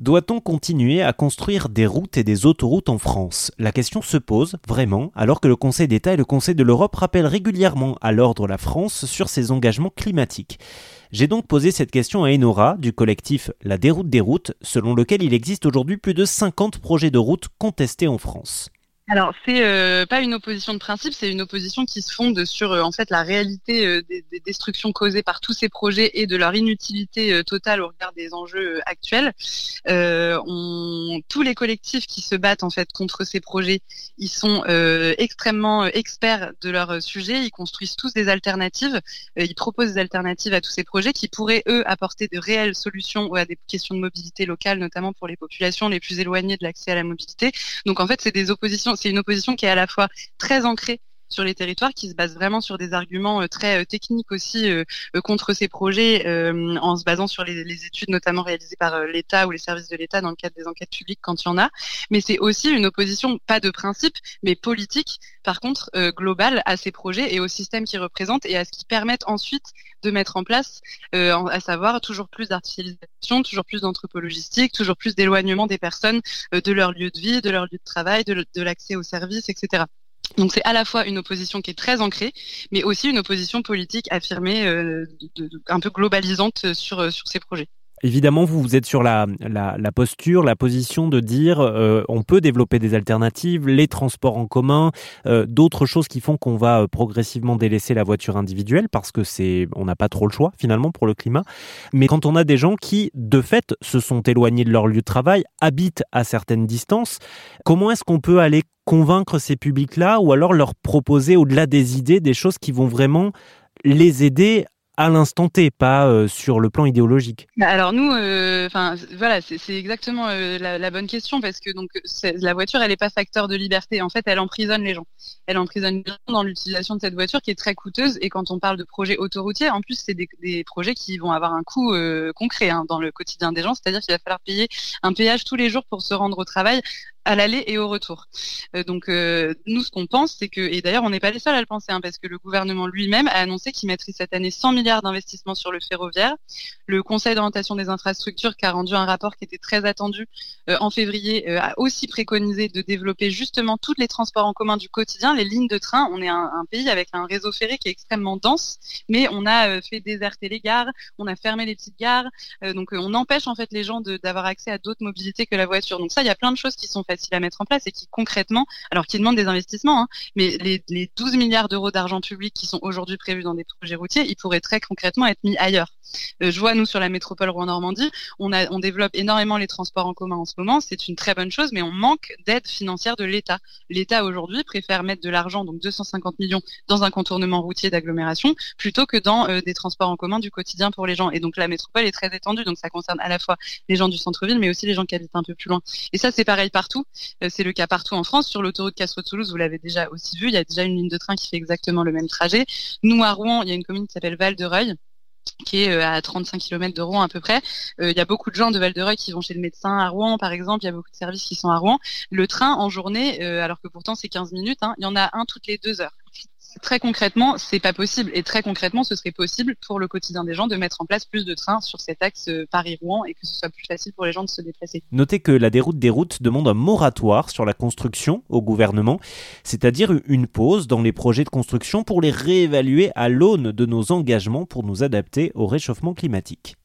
Doit-on continuer à construire des routes et des autoroutes en France? La question se pose vraiment alors que le Conseil d'État et le Conseil de l'Europe rappellent régulièrement à l'ordre la France sur ses engagements climatiques. J'ai donc posé cette question à Enora du collectif La Déroute des routes, selon lequel il existe aujourd'hui plus de 50 projets de routes contestés en France. Alors c'est euh, pas une opposition de principe, c'est une opposition qui se fonde sur euh, en fait la réalité euh, des, destructions causées par tous ces projets et de leur inutilité totale au regard des enjeux actuels. Tous les collectifs qui se battent en fait contre ces projets, ils sont extrêmement experts de leur sujet, ils construisent tous des alternatives, ils proposent des alternatives à tous ces projets qui pourraient eux apporter de réelles solutions à des questions de mobilité locale, notamment pour les populations les plus éloignées de l'accès à la mobilité. Donc en fait c'est des oppositions c'est une opposition qui est à la fois très ancrée sur les territoires qui se base vraiment sur des arguments euh, très euh, techniques aussi euh, contre ces projets en se basant sur les, études notamment réalisées par l'État ou les services de l'État dans le cadre des enquêtes publiques quand il y en a. Mais c'est aussi une opposition pas de principe mais politique par contre globale à ces projets et au système qu'ils représentent et à ce qu'ils permettent ensuite de mettre en place, à savoir toujours plus d'artificialisation, toujours plus d'anthropologistique, toujours plus d'éloignement des personnes de leur lieu de vie, de leur lieu de travail, de l'accès aux services, etc. Donc c'est à la fois une opposition qui est très ancrée, mais aussi une opposition politique affirmée, euh, un peu globalisante sur, sur ces projets. Évidemment, vous, vous êtes sur la, la, posture, la position de dire euh, on peut développer des alternatives, les transports en commun, euh, d'autres choses qui font qu'on va progressivement délaisser la voiture individuelle parce que c'est on n'a pas trop le choix finalement pour le climat. Mais quand on a des gens qui de fait se sont éloignés de leur lieu de travail, habitent à certaines distances, comment est-ce qu'on peut aller convaincre ces publics-là ou alors leur proposer au-delà des idées des choses qui vont vraiment les aider à l'instant T, pas euh, sur le plan idéologique. Bah, alors nous, euh, enfin voilà, c'est exactement euh, la, bonne question parce que donc la voiture, elle n'est pas facteur de liberté. En fait, elle emprisonne les gens. Elle emprisonne les gens dans l'utilisation de cette voiture qui est très coûteuse. Et quand on parle de projets autoroutiers, en plus, c'est des, projets qui vont avoir un coût concret hein, dans le quotidien des gens. C'est-à-dire qu'il va falloir payer un péage tous les jours pour se rendre au travail à l'aller et au retour. Euh, donc euh, nous, ce qu'on pense, c'est que, et d'ailleurs on n'est pas les seuls à le penser, hein, parce que le gouvernement lui-même a annoncé qu'il mettrait cette année 100 milliards d'investissements sur le ferroviaire. Le Conseil d'orientation des infrastructures, qui a rendu un rapport qui était très attendu euh, en février, a aussi préconisé de développer justement tous les transports en commun du quotidien, les lignes de train. On est un, un pays avec un réseau ferré qui est extrêmement dense, mais on a fait déserter les gares, on a fermé les petites gares, donc on empêche en fait les gens d'avoir accès à d'autres mobilités que la voiture. Donc ça, il y a plein de choses qui sont faites facile à mettre en place et qui concrètement, alors qui demandent des investissements, hein, mais les, les 12 milliards d'euros d'argent public qui sont aujourd'hui prévus dans des projets routiers, ils pourraient très concrètement être mis ailleurs. Euh, je vois, nous, sur la métropole Rouen-Normandie, on, on développe énormément les transports en commun en ce moment. C'est une très bonne chose, mais on manque d'aide financière de l'État. L'État, aujourd'hui, préfère mettre de l'argent, donc 250 millions, dans un contournement routier d'agglomération, plutôt que dans euh, des transports en commun du quotidien pour les gens. Et donc, la métropole est très étendue, donc ça concerne à la fois les gens du centre-ville, mais aussi les gens qui habitent un peu plus loin. Et ça, c'est pareil partout. Euh, c'est le cas partout en France. Sur l'autoroute Castro-Toulouse, vous l'avez déjà aussi vu, il y a déjà une ligne de train qui fait exactement le même trajet. Nous, à Rouen, il y a une commune qui s'appelle Val-de-Reuil qui est euh, à 35 km de Rouen à peu près. Euh, il y a beaucoup de gens de Val-de-Reuil qui vont chez le médecin à Rouen, par exemple. Il y a beaucoup de services qui sont à Rouen. Le train en journée, alors que pourtant c'est 15 minutes, hein, il y en a un toutes les deux heures très concrètement, c'est pas possible. Et très concrètement, ce serait possible pour le quotidien des gens de mettre en place plus de trains sur cet axe euh, Paris-Rouen et que ce soit plus facile pour les gens de se déplacer. Notez que la déroute des routes demande un moratoire sur la construction au gouvernement, c'est-à-dire une pause dans les projets de construction pour les réévaluer à l'aune de nos engagements pour nous adapter au réchauffement climatique.